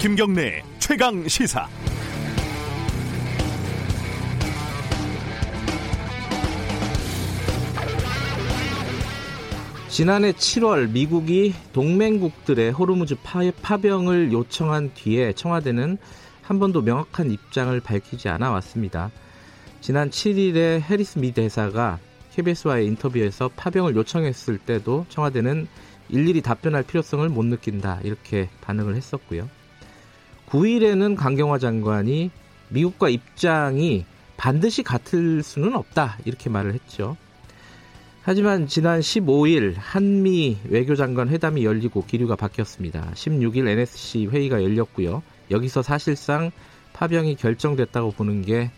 김경래 최강 시사. 지난해 7월 미국이 동맹국들의 호르무즈 파병을 요청한 뒤에 청와대는 한 번도 명확한 입장을 밝히지 않아 왔습니다. 지난 7일에 해리스 미 대사가 KBS와의 인터뷰에서 파병을 요청했을 때도 청와대는 일일이 답변할 필요성을 못 느낀다 이렇게 반응을 했었고요. 9일에는 강경화 장관이 미국과 입장이 반드시 같을 수는 없다 이렇게 말을 했죠. 하지만 지난 15일 한미 외교장관 회담이 열리고 기류가 바뀌었습니다. 16일 NSC 회의가 열렸고요. 여기서 사실상 파병이 결정됐다고 보는 게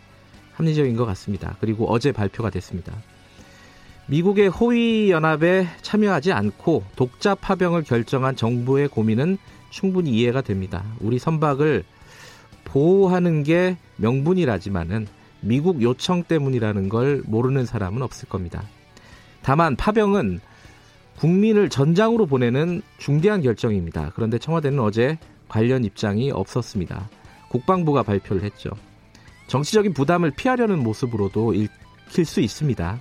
합리적인 것 같습니다. 그리고 어제 발표가 됐습니다. 미국의 호위 연합에 참여하지 않고 독자 파병을 결정한 정부의 고민은 충분히 이해가 됩니다. 우리 선박을 보호하는 게 명분이라지만은 미국 요청 때문이라는 걸 모르는 사람은 없을 겁니다. 다만 파병은 국민을 전장으로 보내는 중대한 결정입니다. 그런데 청와대는 어제 관련 입장이 없었습니다. 국방부가 발표를 했죠. 정치적인 부담을 피하려는 모습으로도 읽힐 수 있습니다.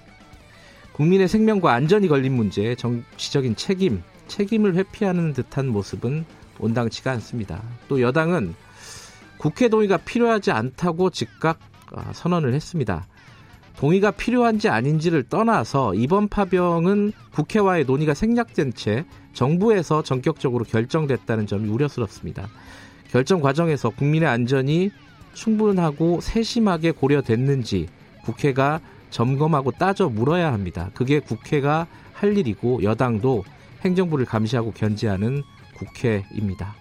국민의 생명과 안전이 걸린 문제에 정치적인 책임, 책임을 회피하는 듯한 모습은 온당치가 않습니다. 또 여당은 국회 동의가 필요하지 않다고 즉각 아, 선언을 했습니다. 동의가 필요한지 아닌지를 떠나서 이번 파병은 국회와의 논의가 생략된 채 정부에서 전격적으로 결정됐다는 점이 우려스럽습니다. 결정 과정에서 국민의 안전이 충분하고 세심하게 고려됐는지 국회가 점검하고 따져 물어야 합니다. 그게 국회가 할 일이고 여당도 행정부를 감시하고 견제하는 국회입니다.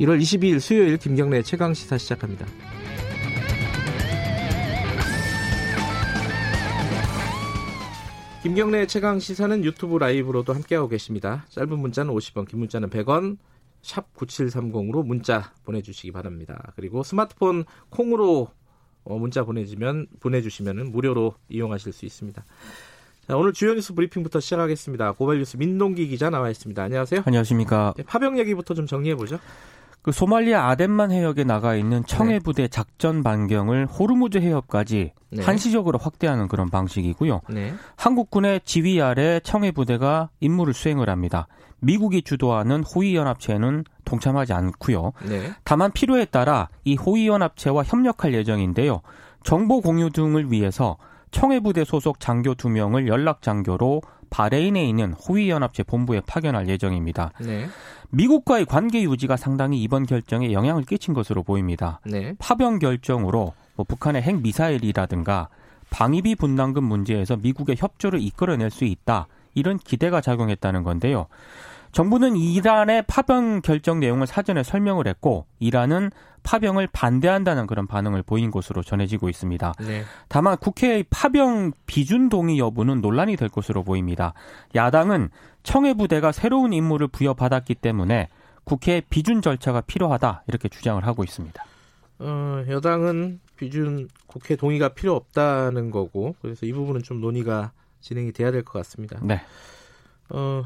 1월 22일 수요일 김경래 최강 시사 시작합니다. 김경래 최강 시사는 유튜브 라이브로도 함께하고 계십니다. 짧은 문자는 50원, 긴 문자는 100원, 샵 9730으로 문자 보내주시기 바랍니다. 그리고 스마트폰 콩으로 어, 문자 보내주면 보내주시면 무료로 이용하실 수 있습니다. 자, 오늘 주요 뉴스 브리핑부터 시작하겠습니다. 고발 뉴스 민동기 기자 나와 있습니다. 안녕하세요. 안녕하십니까. 네, 파병 얘기부터 좀 정리해 보죠. 그 소말리아 아덴만 해역에 나가 있는 청해 네. 부대 작전 반경을 호르무즈 해역까지 네. 한시적으로 확대하는 그런 방식이고요. 네. 한국군의 지휘 아래 청해 부대가 임무를 수행을 합니다. 미국이 주도하는 호위 연합체는 동참하지 않고요. 네. 다만 필요에 따라 이 호위 연합체와 협력할 예정인데요. 정보 공유 등을 위해서 청해부대 소속 장교 두 명을 연락 장교로 바레인에 있는 호위 연합체 본부에 파견할 예정입니다. 네. 미국과의 관계 유지가 상당히 이번 결정에 영향을 끼친 것으로 보입니다. 네. 파병 결정으로 뭐 북한의 핵 미사일이라든가 방위비 분담금 문제에서 미국의 협조를 이끌어낼 수 있다. 이런 기대가 작용했다는 건데요. 정부는 이란의 파병 결정 내용을 사전에 설명을 했고 이란은 파병을 반대한다는 그런 반응을 보인 것으로 전해지고 있습니다. 네. 다만 국회의 파병 비준 동의 여부는 논란이 될 것으로 보입니다. 야당은 청해 부대가 새로운 임무를 부여받았기 때문에 국회 비준 절차가 필요하다 이렇게 주장을 하고 있습니다. 어, 여당은 비준 국회 동의가 필요 없다는 거고 그래서 이 부분은 좀 논의가 진행이 돼야 될 것 같습니다. 네. 어,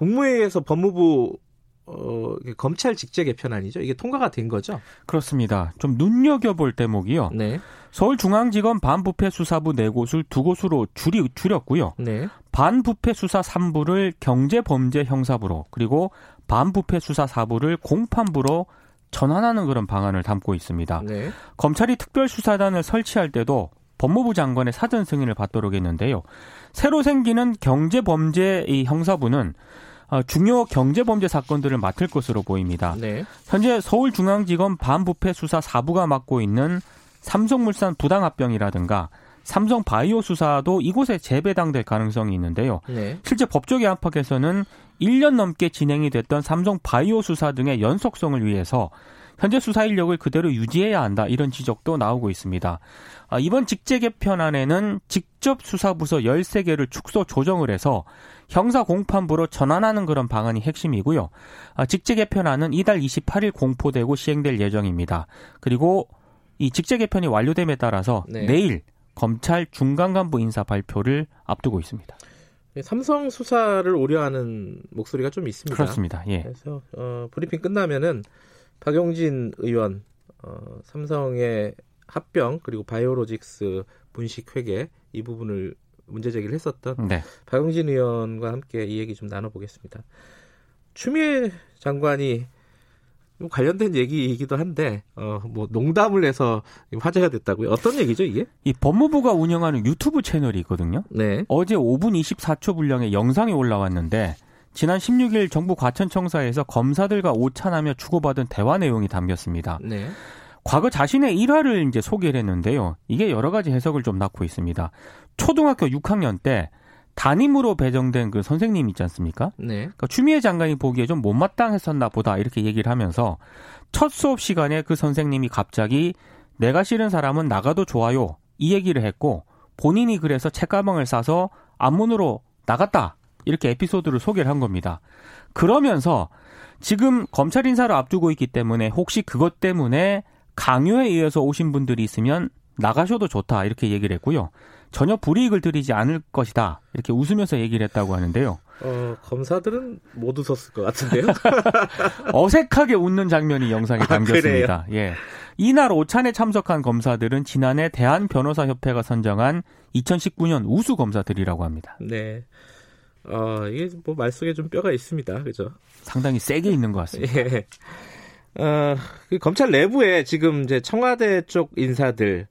국무회의에서 법무부 어, 검찰 직제 개편안이죠. 이게 통과가 된 거죠? 그렇습니다. 좀 눈여겨볼 대목이요. 네. 서울중앙지검 반부패 수사부 네 곳을 두 곳으로 줄이 줄였고요. 네. 반부패 수사 3부를 경제범죄 형사부로 그리고 반부패 수사 4부를 공판부로 전환하는 그런 방안을 담고 있습니다. 네. 검찰이 특별수사단을 설치할 때도 법무부 장관의 사전 승인을 받도록 했는데요. 새로 생기는 경제범죄 이 형사부는 어, 중요 경제 범죄 사건들을 맡을 것으로 보입니다. 네. 현재 서울중앙지검 반부패 수사 4부가 맡고 있는 삼성물산 부당합병이라든가 삼성 바이오 수사도 이곳에 재배당될 가능성이 있는데요. 네. 실제 법조계 안팎에서는 1년 넘게 진행이 됐던 삼성 바이오 수사 등의 연속성을 위해서 현재 수사 인력을 그대로 유지해야 한다 이런 지적도 나오고 있습니다. 아, 이번 직제 개편안에는 직접 수사부서 13개를 축소 조정을 해서 형사 공판부로 전환하는 그런 방안이 핵심이고요. 아, 직제 개편안은 이달 28일 공포되고 시행될 예정입니다. 그리고 이 직제 개편이 완료됨에 따라서 네. 내일 검찰 중간 간부 인사 발표를 앞두고 있습니다. 네, 삼성 수사를 우려하는 목소리가 좀 있습니다. 그렇습니다. 예. 그래서 어, 브리핑 끝나면은 박용진 의원 어, 삼성의 합병 그리고 바이오로직스 분식 회계 이 부분을 문제 제기를 했었던 네. 박용진 의원과 함께 이 얘기 좀 나눠보겠습니다. 추미애 장관이 관련된 얘기이기도 한데 어 뭐 농담을 해서 화제가 됐다고요. 어떤 얘기죠 이게? 이 법무부가 운영하는 유튜브 채널이 있거든요. 네. 어제 5분 24초 분량의 영상이 올라왔는데 지난 16일 정부 과천청사에서 검사들과 오찬하며 주고받은 대화 내용이 담겼습니다. 네. 과거 자신의 일화를 이제 소개를 했는데요. 이게 여러 가지 해석을 좀 낳고 있습니다. 초등학교 6학년 때 담임으로 배정된 그 선생님 있지 않습니까? 네. 그러니까 추미애 장관이 보기에 좀 못마땅했었나 보다 이렇게 얘기를 하면서 첫 수업 시간에 그 선생님이 갑자기 내가 싫은 사람은 나가도 좋아요 이 얘기를 했고 본인이 그래서 책가방을 싸서 앞문으로 나갔다 이렇게 에피소드를 소개를 한 겁니다. 그러면서 지금 검찰 인사를 앞두고 있기 때문에 혹시 그것 때문에 강요에 의해서 오신 분들이 있으면 나가셔도 좋다 이렇게 얘기를 했고요. 전혀 불이익을 드리지 않을 것이다 이렇게 웃으면서 얘기를 했다고 하는데요. 어, 검사들은 못 웃었을 것 같은데요. 어색하게 웃는 장면이 영상에 아, 담겼습니다. 아, 예. 이날 오찬에 참석한 검사들은 지난해 대한변호사협회가 선정한 2019년 우수 검사들이라고 합니다. 네. 어, 이게 뭐 말 속에 좀 뼈가 있습니다. 그죠? 상당히 세게 있는 것 같습니다. 예. 어, 그 검찰 내부에 지금 이제 청와대 쪽 인사들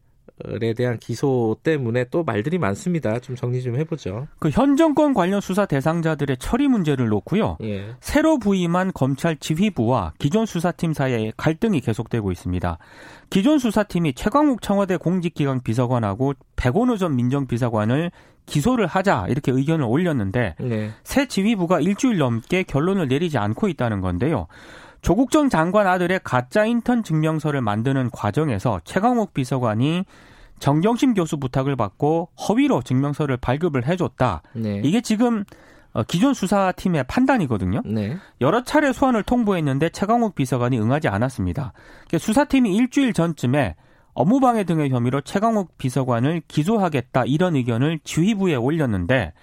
에 대한 기소 때문에 또 말들이 많습니다. 좀 정리 좀 해보죠. 그 현 정권 관련 수사 대상자들의 처리 문제를 놓고요. 예. 새로 부임한 검찰 지휘부와 기존 수사팀 사이에 갈등이 계속되고 있습니다. 기존 수사팀이 최광욱 청와대 공직기강 비서관하고 백원우 전 민정비서관을 기소를 하자 이렇게 의견을 올렸는데 네. 새 지휘부가 일주일 넘게 결론을 내리지 않고 있다는 건데요. 조국 전 장관 아들의 가짜 인턴 증명서를 만드는 과정에서 최강욱 비서관이 정경심 교수 부탁을 받고 허위로 증명서를 발급을 해줬다. 네. 이게 지금 어, 기존 수사팀의 판단이거든요. 네. 여러 차례 소환을 통보했는데 최강욱 비서관이 응하지 않았습니다. 수사팀이 일주일 전쯤에 업무방해 등의 혐의로 최강욱 비서관을 기소하겠다 이런 의견을 지휘부에 올렸는데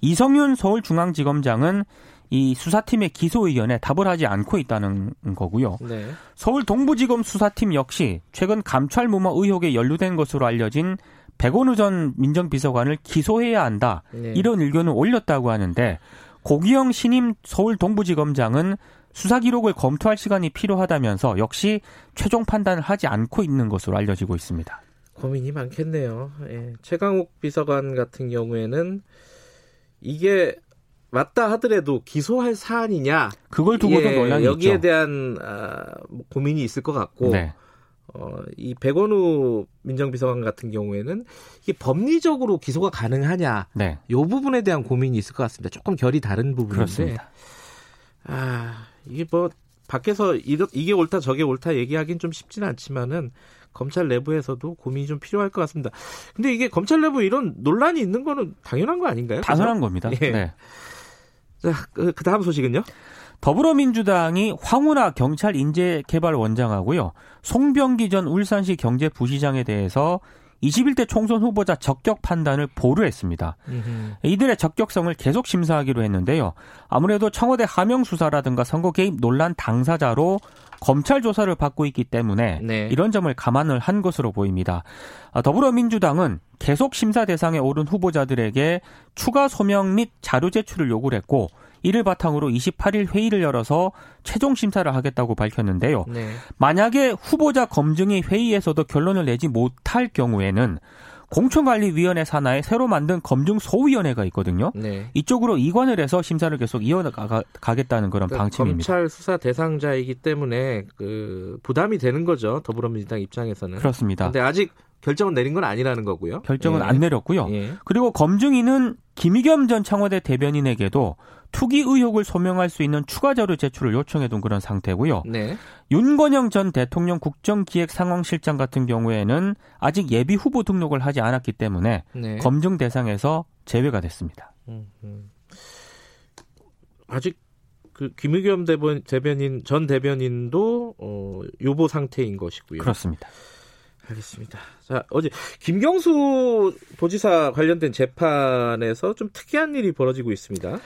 이성윤 서울중앙지검장은 이 수사팀의 기소 의견에 답을 하지 않고 있다는 거고요. 네. 서울 동부지검 수사팀 역시 최근 감찰 무마 의혹에 연루된 것으로 알려진 백원우 전 민정비서관을 기소해야 한다. 네. 이런 의견을 올렸다고 하는데 고기영 신임 서울 동부지검장은 수사 기록을 검토할 시간이 필요하다면서 역시 최종 판단을 하지 않고 있는 것으로 알려지고 있습니다. 고민이 많겠네요. 예. 최강욱 비서관 같은 경우에는 이게 맞다 하더라도 기소할 사안이냐 그걸 두고도 예, 논란이 여기에 있죠. 대한 아, 뭐 고민이 있을 것 같고 네. 어, 이 백원우 민정비서관 같은 경우에는 이게 법리적으로 기소가 가능하냐 네. 이 부분에 대한 고민이 있을 것 같습니다. 조금 결이 다른 부분인데 그렇습니다. 아 이게 뭐 밖에서 이게 옳다 저게 옳다 얘기하기는 좀 쉽지는 않지만은 검찰 내부에서도 고민이 좀 필요할 것 같습니다. 근데 이게 검찰 내부 이런 논란이 있는 거는 당연한 거 아닌가요? 당연한 그래서? 겁니다. 예. 네. 자, 그, 그 다음 소식은요? 더불어민주당이 황운하 경찰 인재개발원장하고요. 송병기 전 울산시 경제부시장에 대해서 21대 총선 후보자 적격 판단을 보류했습니다. 음흠. 이들의 적격성을 계속 심사하기로 했는데요. 아무래도 청와대 하명 수사라든가 선거 개입 논란 당사자로 검찰 조사를 받고 있기 때문에 네. 이런 점을 감안을 한 것으로 보입니다. 아, 더불어민주당은 계속 심사 대상에 오른 후보자들에게 추가 소명 및 자료 제출을 요구를 했고 이를 바탕으로 28일 회의를 열어서 최종 심사를 하겠다고 밝혔는데요. 네. 만약에 후보자 검증이 회의에서도 결론을 내지 못할 경우에는 공천관리위원회 산하에 새로 만든 검증 소위원회가 있거든요. 네. 이쪽으로 이관을 해서 심사를 계속 이어가겠다는 그런 그러니까 방침입니다. 검찰 수사 대상자이기 때문에 그 부담이 되는 거죠. 더불어민주당 입장에서는. 그렇습니다. 근데 아직 결정은 내린 건 아니라는 거고요. 결정은 예. 안 내렸고요. 예. 그리고 검증인은 김의겸 전 청와대 대변인에게도 투기 의혹을 소명할 수 있는 추가 자료 제출을 요청해둔 그런 상태고요. 네. 윤건영 전 대통령 국정기획상황실장 같은 경우에는 아직 예비 후보 등록을 하지 않았기 때문에 네. 검증 대상에서 제외가 됐습니다. 음, 음. 아직 그 김의겸 대변, 대변인 전 대변인도 어, 요보 상태인 것이고요. 그렇습니다. 알겠습니다. 자, 어제 김경수 도지사 관련된 재판에서 좀 특이한 일이 벌어지고 있습니다.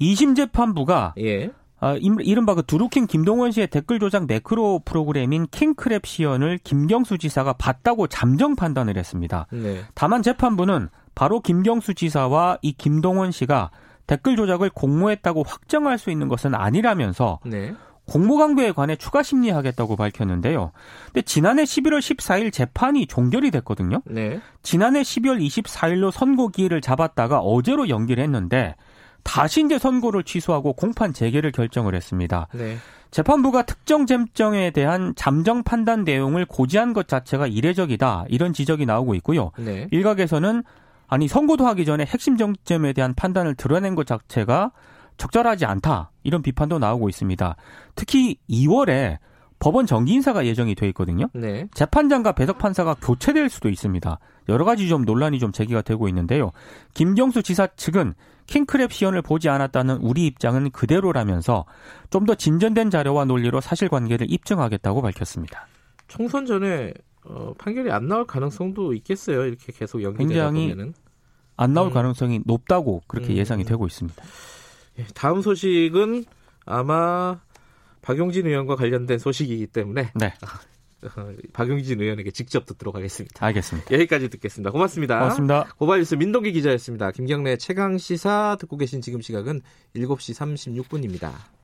2심 재판부가 예. 아, 이른바 그 두루킹 김동원 씨의 댓글 조작 네크로 프로그램인 킹크랩 시연을 김경수 지사가 봤다고 잠정 판단을 했습니다. 네. 다만 재판부는 바로 김경수 지사와 이 김동원 씨가 댓글 조작을 공모했다고 확정할 수 있는 것은 아니라면서 네. 공모 강도에 관해 추가 심리하겠다고 밝혔는데요. 근데 지난해 11월 14일 재판이 종결이 됐거든요. 네. 지난해 12월 24일로 선고 기일을 잡았다가 어제로 연기를 했는데 다시 이제 선고를 취소하고 공판 재개를 결정을 했습니다. 네. 재판부가 특정 쟁점에 대한 잠정 판단 내용을 고지한 것 자체가 이례적이다 이런 지적이 나오고 있고요. 네. 일각에서는 아니 선고도 하기 전에 핵심 정점에 대한 판단을 드러낸 것 자체가 적절하지 않다 이런 비판도 나오고 있습니다. 특히 2월에 법원 정기 인사가 예정이 돼 있거든요. 네. 재판장과 배석 판사가 교체될 수도 있습니다. 여러 가지 좀 논란이 좀 제기가 되고 있는데요. 김경수 지사 측은 킹크랩 시연을 보지 않았다는 우리 입장은 그대로라면서 좀 더 진전된 자료와 논리로 사실관계를 입증하겠다고 밝혔습니다. 총선 전에 어, 판결이 안 나올 가능성도 있겠어요. 이렇게 계속 연기되다 보면은 안 나올 음. 가능성이 높다고 그렇게 음. 예상이 되고 있습니다. 예, 다음 소식은 아마 박용진 의원과 관련된 소식이기 때문에 네. 어, 박용진 의원에게 직접 듣도록 하겠습니다. 알겠습니다. 여기까지 듣겠습니다. 고맙습니다. 고맙습니다. 고발뉴스 민동기 기자였습니다. 김경래 최강 시사 듣고 계신 지금 시각은 7시 36분입니다.